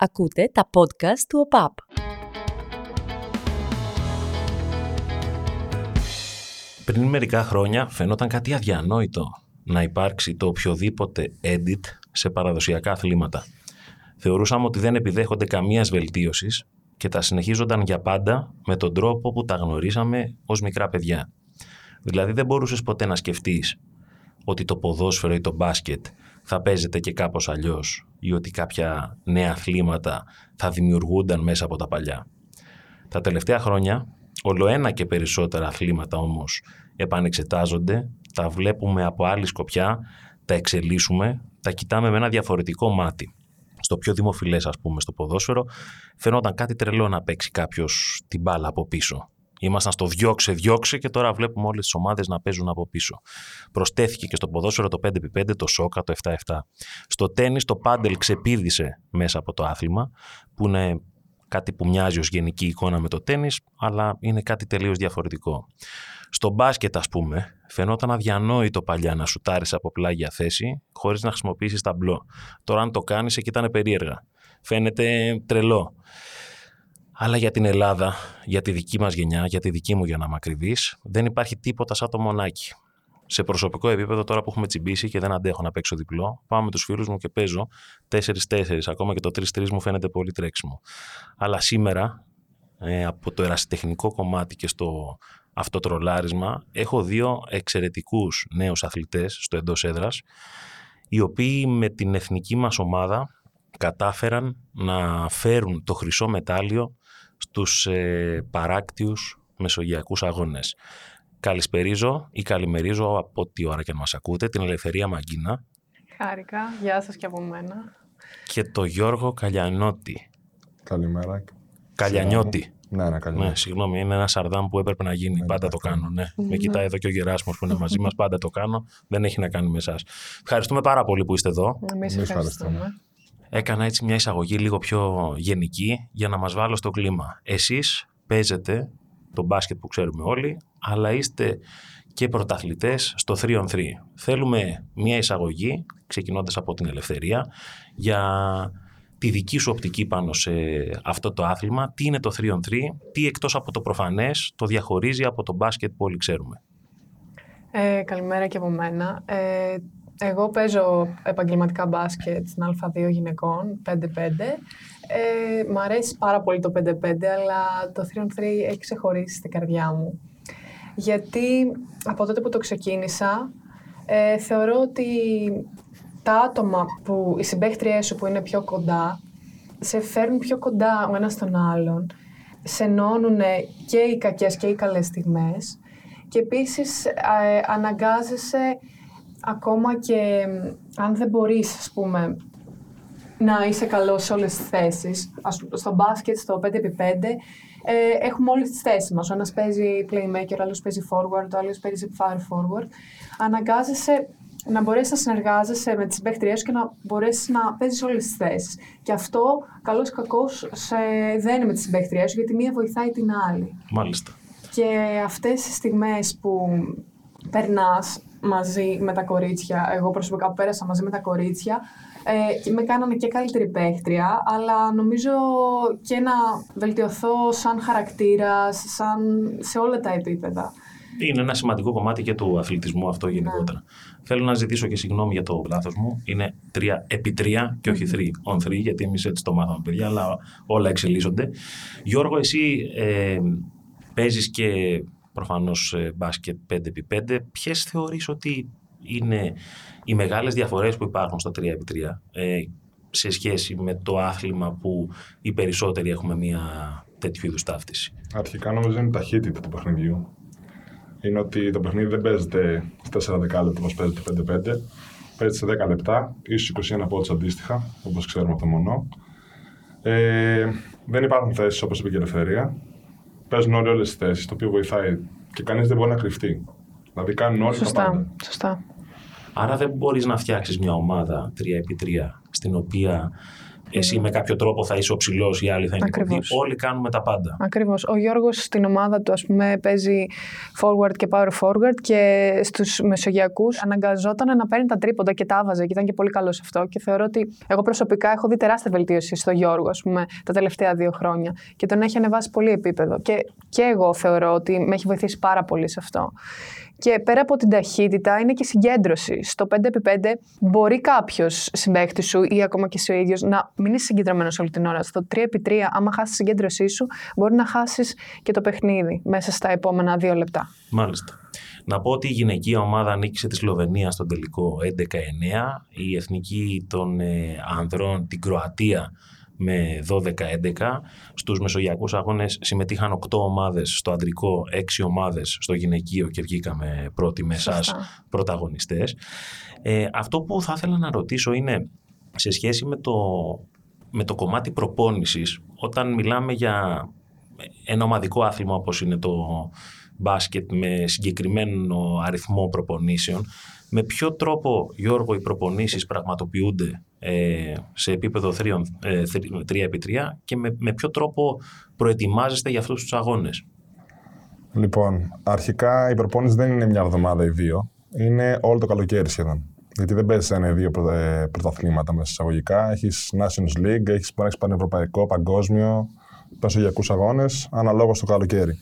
Ακούτε τα podcast του ΟΠΑΠ. Πριν μερικά χρόνια φαινόταν κάτι αδιανόητο να υπάρξει το οποιοδήποτε edit σε παραδοσιακά αθλήματα. Θεωρούσαμε ότι δεν επιδέχονται καμίας βελτίωσης και τα συνεχίζονταν για πάντα με τον τρόπο που τα γνωρίσαμε ως μικρά παιδιά. Δηλαδή δεν μπορούσες ποτέ να σκεφτείς ότι το ποδόσφαιρο ή το μπάσκετ θα παίζεται και κάπως αλλιώς ή ότι κάποια νέα αθλήματα θα δημιουργούνταν μέσα από τα παλιά. Τα τελευταία χρόνια, όλο ένα και περισσότερα αθλήματα όμως επανεξετάζονται, τα βλέπουμε από άλλη σκοπιά, τα εξελίσσουμε, τα κοιτάμε με ένα διαφορετικό μάτι. Στο πιο δημοφιλές ας πούμε στο ποδόσφαιρο φαινόταν κάτι τρελό να παίξει κάποιος την μπάλα από πίσω Ήμασταν στο διώξε, διώξε και τώρα βλέπουμε όλες τις ομάδες να παίζουν από πίσω. Προστέθηκε και στο ποδόσφαιρο το 5x5, το σόκα, το 7x7. Στο τέννη το πάντελ ξεπίδησε μέσα από το άθλημα, που είναι κάτι που μοιάζει ως γενική εικόνα με το τέννις, αλλά είναι κάτι τελείως διαφορετικό. Στο μπάσκετ, ας πούμε, φαινόταν αδιανόητο παλιά να σουτάρεις από πλάγια θέση χωρίς να χρησιμοποιήσεις ταμπλό. Τώρα, αν το κάνεις, εκεί ήταν περίεργα. Φαίνεται τρελό. Αλλά για την Ελλάδα, για τη δική μας γενιά, για τη δική μου για να είμαι δεν υπάρχει τίποτα σαν το μονάκι. Σε προσωπικό επίπεδο, τώρα που έχουμε τσιμπήσει και δεν αντέχω να παίξω διπλό, πάω με τους φίλους μου και παίζω 4-4. Ακόμα και το 3-3 μου φαίνεται πολύ τρέξιμο. Αλλά σήμερα, ε, από το ερασιτεχνικό κομμάτι και στο αυτοτρολάρισμα, έχω δύο εξαιρετικούς νέους αθλητές στο εντός έδρας, οι οποίοι με την εθνική μας ομάδα κατάφεραν να φέρουν το χρυσό μετάλλιο στους ε, παράκτιους μεσογειακούς αγώνες. Καλησπερίζω ή καλημερίζω από τι ώρα και αν μας ακούτε την Ελευθερία Μαγκίνα. Χάρηκα. Γεια σας και από μένα. Και το Γιώργο Καλιανότη. Καλημέρα. Καλιανιώτη. Ναι, ναι, καλημέρα. Ναι, συγγνώμη, είναι ένα σαρδάμ που έπρεπε να γίνει. Ναι, πάντα το κάνω. Ναι. Με κοιτάει εδώ και ο Γεράσιμος που είναι μαζί μας. Πάντα το κάνω. Δεν έχει να κάνει με εσάς. Ευχαριστούμε πάρα πολύ που είστε εδώ. Εμείς ευχαριστούμε. Έκανα έτσι μια εισαγωγή λίγο πιο γενική για να μας βάλω στο κλίμα. Εσείς παίζετε το μπάσκετ που ξέρουμε όλοι, αλλά είστε και πρωταθλητές στο 3 on 3. Θέλουμε μια εισαγωγή, ξεκινώντας από την ελευθερία, για τη δική σου οπτική πάνω σε αυτό το άθλημα. Τι είναι το 3 on 3, τι εκτός από το προφανές το διαχωρίζει από το μπάσκετ που όλοι ξέρουμε. Ε, καλημέρα και από μένα. Ε, εγώ παίζω επαγγελματικά μπάσκετ στην Α2 γυναικών, 5-5. Ε, μ' αρέσει πάρα πολύ το 5-5, αλλά το 3-3 έχει ξεχωρίσει στην καρδιά μου. Γιατί από τότε που το ξεκίνησα, ε, θεωρώ ότι τα άτομα που, οι συμπαίχτριές σου που είναι πιο κοντά, σε φέρνουν πιο κοντά ο ένας τον άλλον, σε ενώνουν και οι κακές και οι καλές στιγμές και επίσης ε, αναγκάζεσαι ακόμα και αν δεν μπορείς, ας πούμε, να είσαι καλός σε όλες τις θέσεις, στο μπάσκετ, στο 5x5, ε, έχουμε όλες τις θέσεις μας. Ο ένας παίζει playmaker, ο άλλος παίζει forward, ο άλλος παίζει far forward. Αναγκάζεσαι να μπορέσεις να συνεργάζεσαι με τις παίχτριές και να μπορέσεις να παίζεις όλες τις θέσεις. Και αυτό, καλώς ή κακώς, σε δένει με τις συμπαίχτριές σου, γιατί μία βοηθάει την άλλη. Μάλιστα. Και αυτές τις στιγμές που περνάς μαζί με τα κορίτσια. Εγώ προσωπικά πέρασα μαζί με τα κορίτσια ε, και με κάνανε και καλύτερη παίχτρια, αλλά νομίζω και να βελτιωθώ σαν χαρακτήρας, σαν σε όλα τα επίπεδα. Είναι ένα σημαντικό κομμάτι και του αθλητισμού αυτό γενικότερα. Ναι. Θέλω να ζητήσω και συγγνώμη για το λάθος μου. Είναι 3 επί 3 και όχι 3 on 3, γιατί εμεί έτσι το μάθαμε, παιδιά, αλλά όλα εξελίσσονται. Γιώργο, εσύ ε, παίζεις και Προφανώς ε, μπάσκετ 5x5. Ποιες θεωρείς ότι είναι οι μεγάλες διαφορές που υπάρχουν στο 3x3 ε, σε σχέση με το άθλημα που οι περισσότεροι έχουμε μια τέτοιου είδους ταύτιση; Αρχικά νομίζω είναι η ταχύτητα του παιχνιδιού. Είναι ότι το παιχνίδι δεν παίζεται στα 4 δεκάλεπτα όπως παίζεται 5-5. Παίζεται σε 10 λεπτά, ίσως 21 πόντους αντίστοιχα, όπως ξέρουμε από το μονό. Ε, δεν υπάρχουν θέσεις όπως είπε και η Ελευθερία παίζουν όλοι όλες τις θέσεις, το οποίο βοηθάει και κανείς δεν μπορεί να κρυφτεί. Δηλαδή κάνουν όλοι σωστά, τα πάντα. Σωστά. Άρα δεν μπορείς να φτιάξεις μια ομάδα 3x3 στην οποία εσύ με κάποιο τρόπο θα είσαι ο ψηλός, οι άλλοι θα είναι Ακριβώς. κοντοί. Όλοι κάνουμε τα πάντα. Ακριβώς. Ο Γιώργος στην ομάδα του, ας πούμε, παίζει forward και power forward και στους μεσογειακούς αναγκαζόταν να παίρνει τα τρίποντα και τα άβαζε και ήταν και πολύ καλός σε αυτό. Και θεωρώ ότι εγώ προσωπικά έχω δει τεράστια βελτίωση στο Γιώργο, ας πούμε, τα τελευταία δύο χρόνια και τον έχει ανεβάσει πολύ επίπεδο. Και, και εγώ θεωρώ ότι με έχει βοηθήσει πάρα πολύ σε αυτό. Και πέρα από την ταχύτητα είναι και η συγκέντρωση. Στο 5x5 μπορεί κάποιος συμπαίχτης σου ή ακόμα και εσύ ο ίδιος να μην είσαι συγκεντρωμένος όλη την ώρα. Στο 3x3, άμα χάσεις τη συγκέντρωσή σου, μπορεί να χάσεις και το παιχνίδι μέσα στα επόμενα δύο λεπτά. Μάλιστα. Να πω ότι η γυναικεία ομάδα νίκησε τη Σλοβενία στον τελικό 11-9. Η εθνική των ε, ανδρών την Κροατία με 12-11. Στους μεσογειακούς αγώνες συμμετείχαν 8 ομάδες στο αντρικό, 6 ομάδες στο γυναικείο και βγήκαμε πρώτοι με εσάς Σωστά. πρωταγωνιστές. Ε, αυτό που θα ήθελα να ρωτήσω είναι σε σχέση με το, με το κομμάτι προπόνησης, όταν μιλάμε για ένα ομαδικό άθλημα όπως είναι το μπάσκετ με συγκεκριμένο αριθμό προπονήσεων, με ποιο τρόπο, Γιώργο, οι προπονήσεις πραγματοποιούνται ε, σε επίπεδο 3x3 και με, με ποιο τρόπο προετοιμάζεστε για αυτούς τους αγώνες; Λοιπόν, αρχικά η προπόνηση δεν είναι μια εβδομάδα ή δύο. Είναι όλο το καλοκαίρι σχεδόν. Γιατί δεν παίζεις ένα ή δύο πρωτα- ε, πρωταθλήματα μέσα εισαγωγικά. Έχεις Nations League, έχεις πανευρωπαϊκό, παγκόσμιο, μεσογειακού αγώνες, αναλόγως το καλοκαίρι.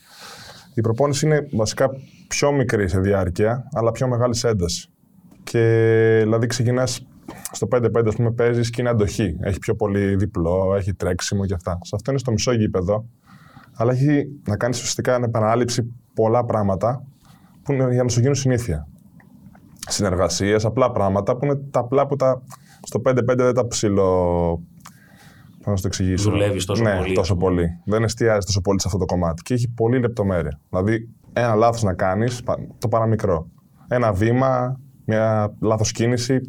Η προπόνηση είναι βασικά πιο μικρή σε διάρκεια, αλλά πιο μεγάλης σε έντασης. Και δηλαδή ξεκινάς στο 5-5, ας πούμε, παίζεις και είναι αντοχή. Έχει πιο πολύ διπλό, έχει τρέξιμο και αυτά. Σε αυτό είναι στο μισό γήπεδο, αλλά έχει να κάνεις ουσιαστικά επανάληψη πολλά πράγματα που είναι για να σου γίνουν συνήθεια. Συνεργασίες, απλά πράγματα που είναι τα απλά που τα, στο 5-5 δεν τα ψηλο. Πώς να σου το εξηγήσω; Δουλεύεις τόσο ναι, πολύ, τόσο ας πούμε. πολύ. Δεν εστιάζεις τόσο πολύ σε αυτό το κομμάτι. Και έχει πολύ λεπτομέρεια. Δηλαδή, ένα λάθος να κάνεις, το παραμικρό. Ένα βήμα, μια λάθος κίνηση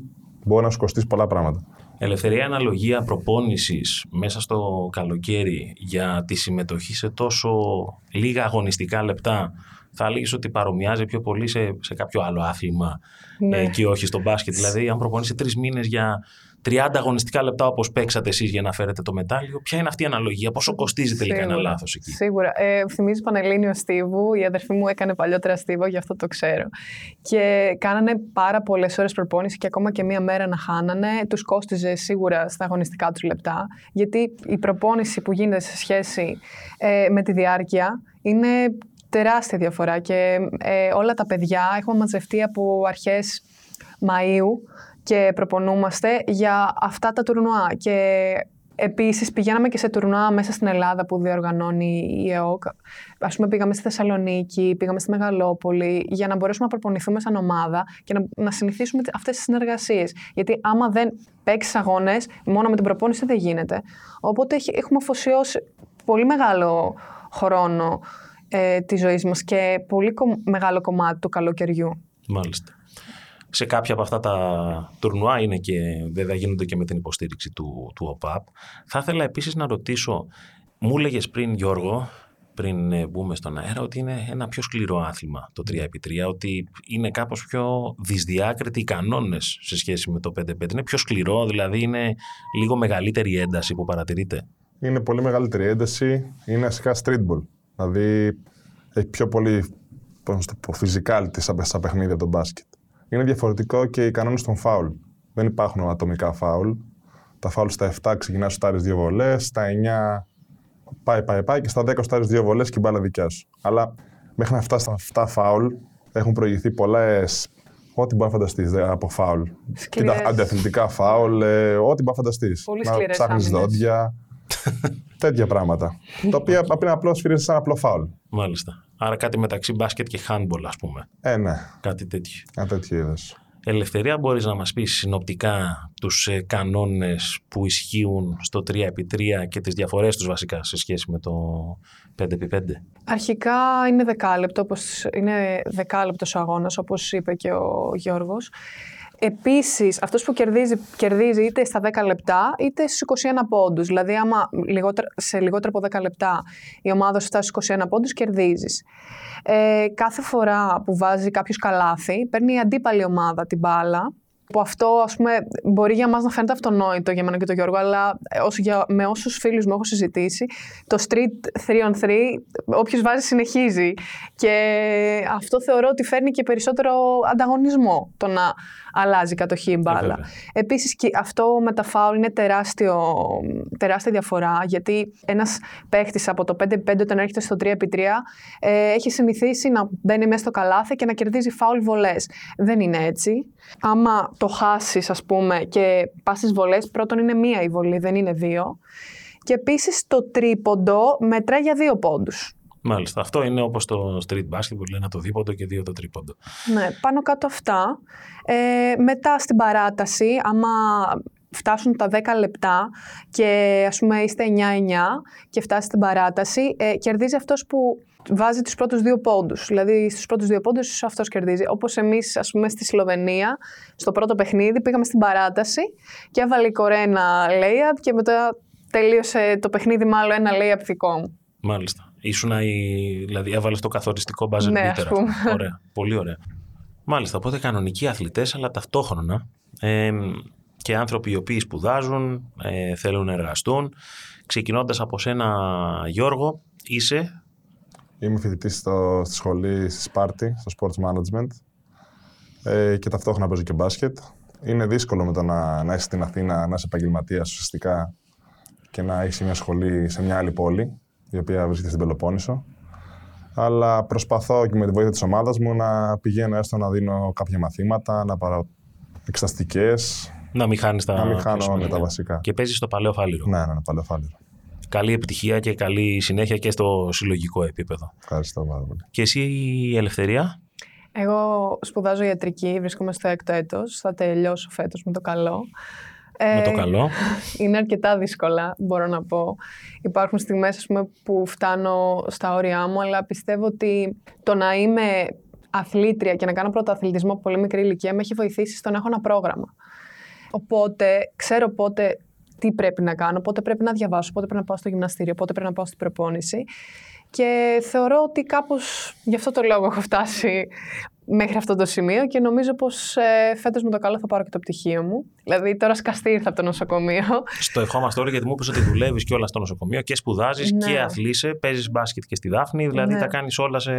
μπορεί να σου κοστίσει πολλά πράγματα. Ελευθερία αναλογία προπόνησης μέσα στο καλοκαίρι για τη συμμετοχή σε τόσο λίγα αγωνιστικά λεπτά θα έλεγες ότι παρομοιάζει πιο πολύ σε, σε κάποιο άλλο άθλημα Ναι. ε, και όχι στο μπάσκετ. Δηλαδή, αν προπονείσαι τρεις μήνες για 30 αγωνιστικά λεπτά όπως παίξατε εσείς για να φέρετε το μετάλλιο, ποια είναι αυτή η αναλογία, πόσο κοστίζει τελικά ένα Σίγουρα. λάθος εκεί; Σίγουρα. Ε, θυμίζει Πανελλήνιο Στίβου. Η αδερφή μου έκανε παλιότερα Στίβο, γι' αυτό το ξέρω. Και κάνανε πάρα πολλές ώρες προπόνηση και ακόμα και μία μέρα να χάνανε. Τους κόστιζε σίγουρα στα αγωνιστικά τους λεπτά. Γιατί η προπόνηση που γίνεται σε σχέση ε, με τη διάρκεια είναι τεράστια διαφορά. Και ε, όλα τα παιδιά έχουμε μαζευτεί από αρχές Μαΐου και προπονούμαστε για αυτά τα τουρνουά. Και επίσης πηγαίναμε και σε τουρνουά μέσα στην Ελλάδα που διοργανώνει η ΕΟΚ. Ας πούμε πήγαμε στη Θεσσαλονίκη, πήγαμε στη Μεγαλόπολη για να μπορέσουμε να προπονηθούμε σαν ομάδα και να, να συνηθίσουμε αυτές τις συνεργασίες. Γιατί άμα δεν παίξεις αγώνες, μόνο με την προπόνηση δεν γίνεται. Οπότε έχει- έχουμε αφοσιώσει πολύ μεγάλο χρόνο ε, της ζωής μας και πολύ κο- μεγάλο κομμάτι του καλοκαιριού. Μάλιστα. Σε κάποια από αυτά τα τουρνουά είναι και βέβαια γίνονται και με την υποστήριξη του, του ΟΠΑΠ. Θα ήθελα επίσης να ρωτήσω, μου έλεγες πριν Γιώργο, πριν ε, μπούμε στον αέρα, ότι είναι ένα πιο σκληρό άθλημα το 3x3, ότι είναι κάπως πιο δυσδιάκριτοι οι κανόνες σε σχέση με το 5x5. Είναι πιο σκληρό, δηλαδή είναι λίγο μεγαλύτερη η ένταση που παρατηρείτε; Είναι πολύ μεγαλύτερη ένταση. Είναι ασικά streetball. Δηλαδή έχει πιο πολύ πώς να το πω, physicality στα, στα παιχνίδια από τον μπάσκετ. Είναι διαφορετικό και οι κανόνες των φάουλ. Δεν υπάρχουν ατομικά φάουλ. Τα φάουλ στα 7 ξεκινάς σου τάρει δύο βολές, στα 9 πάει, πάει, πάει και στα 10 σου τάρεις δύο βολές και η μπάλα δικιάς σου. Αλλά μέχρι να φτάσει στα 7 φάουλ έχουν προηγηθεί πολλές. Ό,τι μπορεί να φανταστεί από φάουλ. Σκληρές. Κοίτα, αντιαθλητικά φάουλ, ε, ό,τι μπορεί να φανταστείς. Πολύ Να σκληρές ψάχνεις άμυνες. δόντια. Τέτοια πράγματα. τα οποία απλά απλώς σφυρίζει σαν απλό φάουλ. Μάλιστα. Άρα κάτι μεταξύ μπάσκετ και handball ας πούμε. Ε, ναι, Κάτι τέτοιο. ένα τέτοιο είδος. Ελευθερία, μπορείς να μας πεις συνοπτικά τους ε, κανόνες που ισχύουν στο 3x3 και τις διαφορές τους βασικά σε σχέση με το 5x5. Αρχικά είναι δεκάλεπτο, όπως είναι δεκάλεπτος ο αγώνας, όπως είπε και ο Γιώργος. Επίσης, αυτός που κερδίζει, κερδίζει είτε στα 10 λεπτά, είτε στους 21 πόντους. Δηλαδή, άμα λιγότερα, σε λιγότερα από 10 λεπτά η ομάδα σου φτάσει στους 21 πόντους, κερδίζεις. Ε, κάθε φορά που βάζει κάποιος καλάθι, παίρνει η αντίπαλη ομάδα την μπάλα Που αυτό, ας πούμε, μπορεί για μας να φαίνεται αυτονόητο για μένα και τον Γιώργο, αλλά όσο για, με όσους φίλους μου έχω συζητήσει, το street 3 on 3, όποιος βάζει συνεχίζει. Και αυτό θεωρώ ότι φέρνει και περισσότερο ανταγωνισμό το να αλλάζει κατοχή η μπάλα. βέβαια. Επίσης και αυτό με τα φάουλ είναι τεράστιο, τεράστια διαφορά γιατί ένας παίχτης από το 5-5 όταν έρχεται στο 3x3 ε, έχει συνηθίσει να μπαίνει μέσα στο καλάθι και να κερδίζει φάουλ βολές. Δεν είναι έτσι. Άμα το χάσεις ας πούμε και πας στις βολές πρώτον είναι μία η βολή, δεν είναι δύο. Και επίσης το τρίποντο μετράει για δύο πόντους. Μάλιστα. Αυτό είναι όπως το street basketball, ένα το δίποντο και δύο το τρίποντο. Ναι, πάνω κάτω αυτά. Ε, μετά στην παράταση, άμα φτάσουν τα 10 λεπτά και ας πούμε είστε 9-9 και φτάσει στην παράταση, ε, κερδίζει αυτός που βάζει τους πρώτους δύο πόντους. Δηλαδή στους πρώτους δύο πόντους αυτός κερδίζει. Όπως εμείς ας πούμε στη Σλοβενία, στο πρώτο παιχνίδι πήγαμε στην παράταση και έβαλε η Κορένα layup και μετά τελείωσε το παιχνίδι με άλλο ένα layup δικό μου. Μάλιστα. Ήσουν η... δηλαδή έβαλες το καθοριστικό buzzer Ναι, beater ας πούμε. αυτό. Ωραία. Πολύ ωραία. Μάλιστα. Οπότε κανονικοί αθλητές, αλλά ταυτόχρονα ε, και άνθρωποι οι οποίοι σπουδάζουν, ε, θέλουν να εργαστούν. Ξεκινώντας από σένα, Γιώργο, είσαι. Είμαι φοιτητής στη σχολή στη Σπάρτη, στο Sports Management ε, και ταυτόχρονα παίζω και μπάσκετ. Είναι δύσκολο μετά να, να είσαι στην Αθήνα, να είσαι επαγγελματίας ουσιαστικά και να έχεις μια σχολή σε μια άλλη πόλη, η οποία βρίσκεται στην Πελοπόννησο. Αλλά προσπαθώ και με τη βοήθεια της ομάδας μου να πηγαίνω έστω να δίνω κάποια μαθήματα, να πάρω εξεταστικέ. Να μην χάνεις τα, Να μην πιο χάνω σημαντικά. με τα βασικά. Και παίζεις στο παλαιό φάληρο. Ναι, ναι, ναι, παλαιοφάλιρο. Καλή επιτυχία και καλή συνέχεια και στο συλλογικό επίπεδο. Ευχαριστώ πάρα πολύ. Και εσύ η Ελευθερία; Εγώ σπουδάζω ιατρική, βρίσκομαι στο έκτο έτος, θα τελειώσω φέτος με το καλό. Με το Ε, καλό. Είναι αρκετά δύσκολα, μπορώ να πω. Υπάρχουν στιγμές ας πούμε, που φτάνω στα όρια μου, αλλά πιστεύω ότι το να είμαι αθλήτρια και να κάνω πρωτοαθλητισμό από πολύ μικρή ηλικία με έχει βοηθήσει στο να έχω ένα πρόγραμμα. Οπότε ξέρω πότε τι πρέπει να κάνω, πότε πρέπει να διαβάσω, πότε πρέπει να πάω στο γυμναστήριο, πότε πρέπει να πάω στην προπόνηση. Και θεωρώ ότι κάπως γι' αυτό το λόγο έχω φτάσει μέχρι αυτό το σημείο και νομίζω πως ε, φέτος με το καλό θα πάρω και το πτυχίο μου. Δηλαδή τώρα σκαστή ήρθα από το νοσοκομείο. Στο ευχόμαστε όλοι γιατί μου είπες ότι δουλεύεις και όλα στο νοσοκομείο και σπουδάζεις Ναι. και αθλείσαι. Παίζεις μπάσκετ και στη Δάφνη. Δηλαδή Ναι. τα κάνεις όλα σε.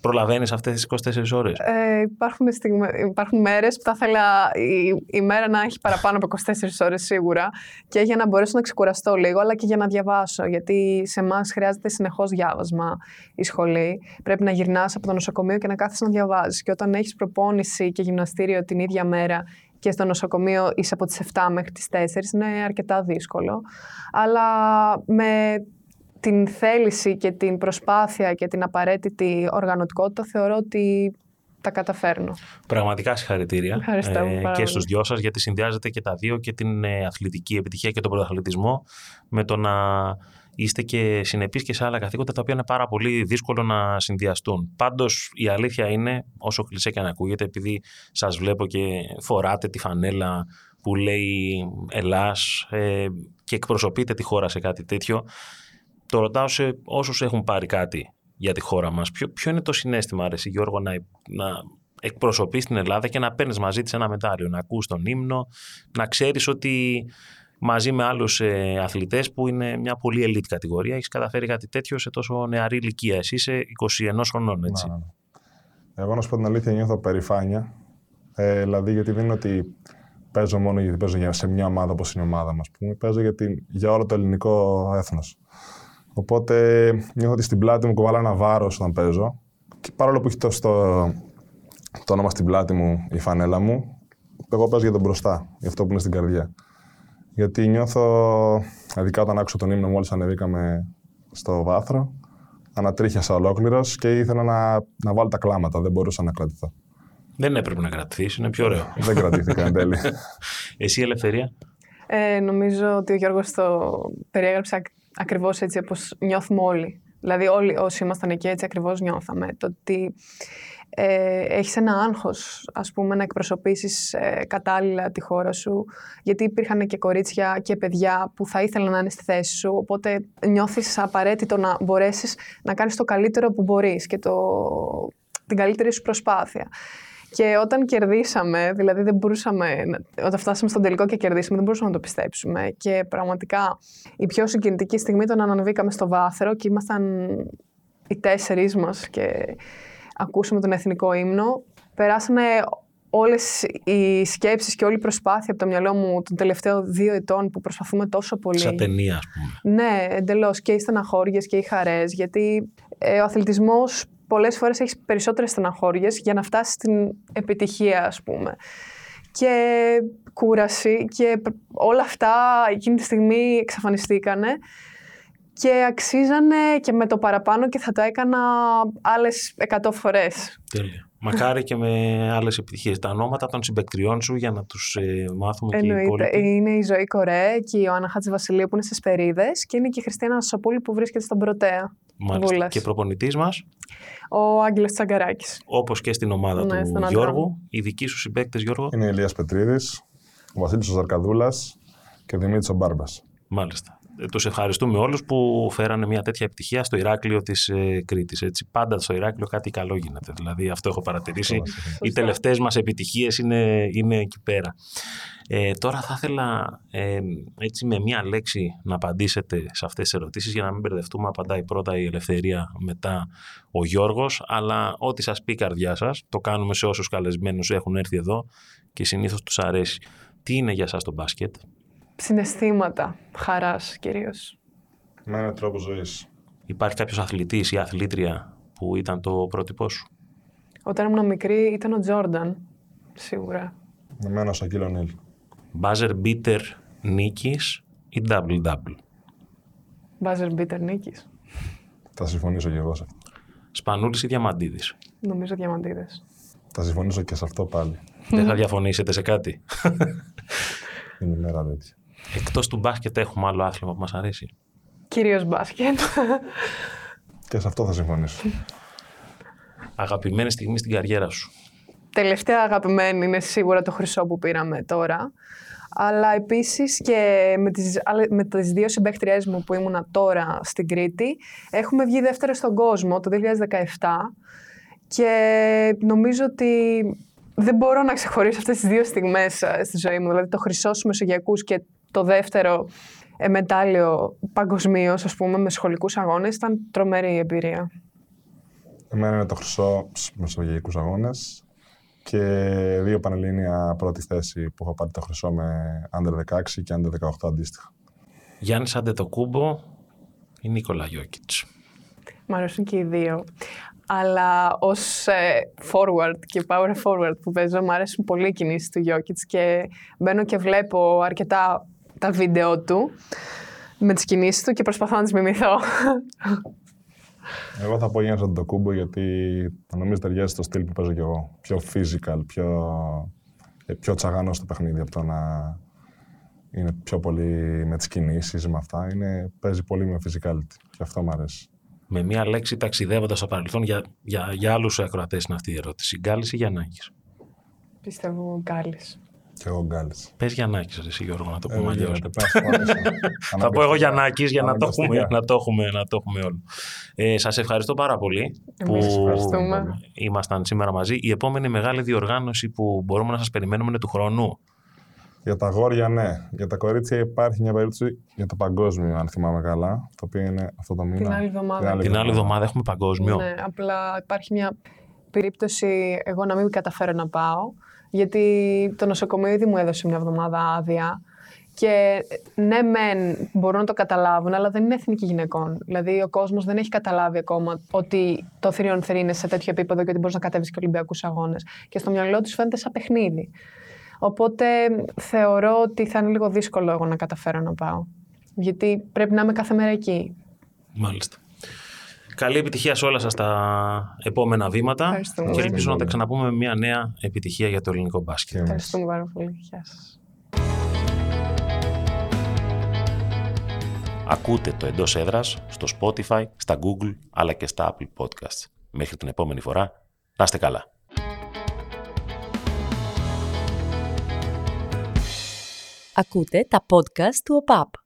Προλαβαίνεις αυτές τις 24 ώρες; Ε, υπάρχουν, στιγμέ, υπάρχουν μέρες που θα ήθελα η, η μέρα να έχει παραπάνω από 24 ώρες σίγουρα και για να μπορέσω να ξεκουραστώ λίγο αλλά και για να διαβάσω γιατί σε εμάς χρειάζεται συνεχώς διάβασμα η σχολή. Πρέπει να γυρνάς από το νοσοκομείο και να κάθεσαι να διαβάζεις και όταν έχεις προπόνηση και γυμναστήριο την ίδια μέρα και στο νοσοκομείο είσαι από τις 7 μέχρι τις 4 είναι αρκετά δύσκολο. Αλλά με την θέληση και την προσπάθεια και την απαραίτητη οργανωτικότητα θεωρώ ότι τα καταφέρνω. Πραγματικά συγχαρητήρια Ευχαριστώ πάρα και πολύ. στους δυο σας γιατί συνδυάζετε και τα δύο και την ε, αθλητική επιτυχία και τον πρωταθλητισμό με το να είστε και συνεπείς και σε άλλα καθήκοντα τα οποία είναι πάρα πολύ δύσκολο να συνδυαστούν. Πάντως η αλήθεια είναι, όσο κλεισέ και αν ακούγεται, επειδή σας βλέπω και φοράτε τη φανέλα που λέει Ελλάς ε, και εκπροσωπείτε τη χώρα σε κάτι τέτοιο, το ρωτάω σε όσους έχουν πάρει κάτι για τη χώρα μας. Ποιο, ποιο είναι το συνέστημα, αρέσει Γιώργο, να, να εκπροσωπείς την Ελλάδα και να παίρνεις μαζί της ένα μετάλλιο, να ακούς τον ύμνο, να ξέρεις ότι μαζί με άλλους ε, αθλητές που είναι μια πολύ elite κατηγορία έχεις καταφέρει κάτι τέτοιο σε τόσο νεαρή ηλικία. Εσύ είσαι 21 χρονών, έτσι. Ναι, ναι, ναι. Εγώ να σου πω την αλήθεια νιώθω περηφάνεια. Ε, δηλαδή γιατί δεν είναι ότι παίζω μόνο γιατί παίζω για- σε μια ομάδα όπως είναι η ομάδα μας. Πούμε. Παίζω για, την- για όλο το ελληνικό έθνος. Οπότε νιώθω ότι στην πλάτη μου κουβαλά ένα βάρος όταν παίζω. Και παρόλο που έχει το, στο, το όνομα στην πλάτη μου η φανέλα μου, εγώ παίζω για τον μπροστά, για αυτό που είναι στην καρδιά. Γιατί νιώθω, ειδικά όταν άκουσα τον ύμνο μόλις ανεβήκαμε στο βάθρο, ανατρίχιασα ολόκληρος και ήθελα να, να βάλω τα κλάματα. Δεν μπορούσα να κρατηθώ. Δεν έπρεπε να κρατηθείς, είναι πιο ωραίο. Δεν κρατήθηκα εν τέλει. Εσύ Ελευθερία; Ε, νομίζω ότι ο Γιώργος το περιέγραψε ακ- ακριβώς έτσι όπως νιώθουμε όλοι. Δηλαδή όλοι όσοι ήμασταν εκεί έτσι ακριβώς νιώθαμε. Το ότι ε, έχεις ένα άγχος, ας πούμε, να εκπροσωπήσεις ε, κατάλληλα τη χώρα σου, γιατί υπήρχαν και κορίτσια και παιδιά που θα ήθελαν να είναι στη θέση σου, οπότε νιώθεις απαραίτητο να μπορέσεις να κάνεις το καλύτερο που μπορείς και το, την καλύτερη σου προσπάθεια. Και όταν κερδίσαμε, δηλαδή δεν μπορούσαμε, να- όταν φτάσαμε στον τελικό και κερδίσαμε, δεν μπορούσαμε να το πιστέψουμε. Και πραγματικά η πιο συγκινητική στιγμή ήταν όταν ανεβήκαμε στο βάθρο και ήμασταν οι τέσσερις μας και ακούσαμε τον εθνικό ύμνο. Περάσανε όλες οι σκέψεις και όλη η προσπάθεια από το μυαλό μου των τελευταίων δύο ετών που προσπαθούμε τόσο πολύ. Σαν ταινία, ας πούμε. Ναι, εντελώς. Και οι στεναχώριες και οι χαρές. Γιατί ε, ο αθλητισμός πολλές φορές έχεις περισσότερες στεναχώριες για να φτάσεις στην επιτυχία, ας πούμε. Και κούραση και π- όλα αυτά εκείνη τη στιγμή εξαφανιστήκανε και αξίζανε και με το παραπάνω και θα το έκανα άλλες 100 φορές. Τέλεια. Μακάρι και με άλλες επιτυχίες. Τα ονόματα των συμπεκτριών σου για να τους μάθουμε και οι Εννοείται. υπόλοιποι. Είναι η Ζωή Κορέ και η Ιωάννα Χάτζη Βασιλείου που είναι στι Περίδες και είναι και η Χριστιανά Σοπούλη που βρίσκεται στον Πρωτέα. Μάλιστα. Βούλας. Και προπονητής μας, Ο Άγγελος Τσαγκαράκης. όπως και στην ομάδα Ναι, του στον άντρα Γιώργου, μου. οι δικοί σου συμπαίκτες, Γιώργο. Είναι η Ηλίας Πετρίδης, ο Βασίλης ο Ζαρκαδούλας και ο Δημήτρης ο Μπάρμπας. Μάλιστα. Ε, τους ευχαριστούμε όλους που φέρανε μια τέτοια επιτυχία στο Ηράκλειο της ε, Κρήτης. Έτσι. Πάντα στο Ηράκλειο κάτι καλό γίνεται. Δηλαδή αυτό έχω παρατηρήσει. Αυτό μας Οι τελευταίες μας επιτυχίες είναι, είναι εκεί πέρα. Ε, τώρα θα ήθελα ε, έτσι με μια λέξη να απαντήσετε σε αυτές τις ερωτήσεις για να μην μπερδευτούμε. Απαντάει πρώτα η Ελευθερία, μετά ο Γιώργος. Αλλά ό,τι σας πει η καρδιά σας, το κάνουμε σε όσους καλεσμένους έχουν έρθει εδώ και συνήθως τους αρέσει. Τι είναι για σας το μπάσκετ; Συναισθήματα χαράς κυρίως. Με έναν τρόπο ζωής. Υπάρχει κάποιος αθλητής ή αθλήτρια που ήταν το πρότυπό σου; Όταν ήμουν μικρή ήταν ο Τζόρνταν, σίγουρα. Με μένα ο Σακίλ Ονίλ. Buzzer beater νίκης ή double-double. Μπάζερ Μπίτερ νίκης. Θα συμφωνήσω και εγώ σε αυτό. Σπανούλης ή Διαμαντίδης; Νομίζω διαμαντίδες. Θα συμφωνήσω και σε αυτό πάλι. Δεν θα διαφωνήσετε σε κάτι; Είναι η μέρα τέτοια. Εκτός του μπάσκετ έχουμε άλλο άθλημα που μας αρέσει. Κυρίως μπάσκετ. Και σε αυτό θα συμφωνήσω. Αγαπημένη στιγμή στην καριέρα σου. Τελευταία αγαπημένη είναι σίγουρα το χρυσό που πήραμε τώρα. Αλλά επίσης και με τις, άλλε- με τις δύο συμπαίκτριές μου που ήμουνα τώρα στην Κρήτη, έχουμε βγει δεύτερο στον κόσμο το 2017 και νομίζω ότι δεν μπορώ να ξεχωρίσω αυτές τις δύο στιγμές ε, στη ζωή μου. Δηλαδή το χρυσό στους Μεσογειακούς και το δεύτερο ε, μετάλλιο παγκοσμίως, ας πούμε, με σχολικούς αγώνες, ήταν τρομερή εμπειρία. Εμένα είναι το χρυσό στους μεσογειακούς αγώνες και δύο πανελλήνια πρώτη θέση που έχω πάρει το χρυσό με Under 16 και Under 18 αντίστοιχα. Γιάννης Αντετοκούμπο ή Νίκολα Γιώκητς. Μ' αρέσουν και οι δύο. Αλλά ως forward και power forward που παίζω, μου αρέσουν πολύ οι κινήσεις του Jokic και μπαίνω και βλέπω αρκετά τα βίντεο του με τις κινήσεις του και προσπαθώ να τις μιμηθώ. Εγώ θα πω Γιάννη Αντοκούμπο γιατί νομίζω ταιριάζει στο στυλ που παίζω κι εγώ. Πιο physical, πιο, ε, πιο τσαγανός στο παιχνίδι από το να είναι πιο πολύ με τις κινήσεις, με αυτά. Είναι, παίζει πολύ με physicality και αυτό μου αρέσει. Με μία λέξη ταξιδεύοντας στο παρελθόν για, για, για άλλους ακροατές είναι αυτή η ερώτηση. Γκάλης ή Γιαννάκης; Πιστεύω Γκάλης. Και εγώ Γκάλης. Πες Γιαννάκης ρε, εσύ Γιώργο να το Ε, πούμε αλλιώς. γίνεται, πρέπει να συμφωνήσω. Θα πω εγώ Γιαννάκης για να το, Αναγκαστικά. έχουμε, να, το έχουμε, να το έχουμε όλο. Ε, σας ευχαριστώ πάρα πολύ Εμείς που ευχαριστούμε. ήμασταν σήμερα μαζί. Η επόμενη μεγάλη διοργάνωση που μπορούμε να σας περιμένουμε είναι του χρόνου. Για τα αγόρια, ναι. Για τα κορίτσια υπάρχει μια περίπτωση για το παγκόσμιο, αν θυμάμαι καλά. Το οποίο είναι αυτό το μήνα. άλλη εβδομάδα. Την άλλη εβδομάδα έχουμε παγκόσμιο. Ναι, απλά υπάρχει μια περίπτωση εγώ να μην καταφέρω να πάω, γιατί το νοσοκομείο ήδη μου έδωσε μια εβδομάδα άδεια. Και ναι, μεν μπορούν να το καταλάβουν, αλλά δεν είναι εθνική γυναικών. Δηλαδή, ο κόσμος δεν έχει καταλάβει ακόμα ότι το θηριον θηρή είναι σε τέτοιο επίπεδο και ότι μπορείς να κατέβεις και Ολυμπιακούς αγώνες. Και στο μυαλό τους φαίνεται σαν παιχνίδι. Οπότε θεωρώ ότι θα είναι λίγο δύσκολο εγώ να καταφέρω να πάω. Γιατί πρέπει να είμαι κάθε μέρα εκεί. Μάλιστα. Καλή επιτυχία σε όλα σας τα επόμενα βήματα Ευχαριστούμε. και ελπίζω να τα ξαναπούμε με μια νέα επιτυχία για το ελληνικό μπάσκετ. Και εμείς. Ευχαριστούμε πάρα πολύ. Γεια σας. Ακούτε το εντός έδρας στο Spotify, στα Google αλλά και στα Apple Podcasts. Μέχρι την επόμενη φορά, να είστε καλά. Ακούτε τα podcast του ΟΠΑΠ.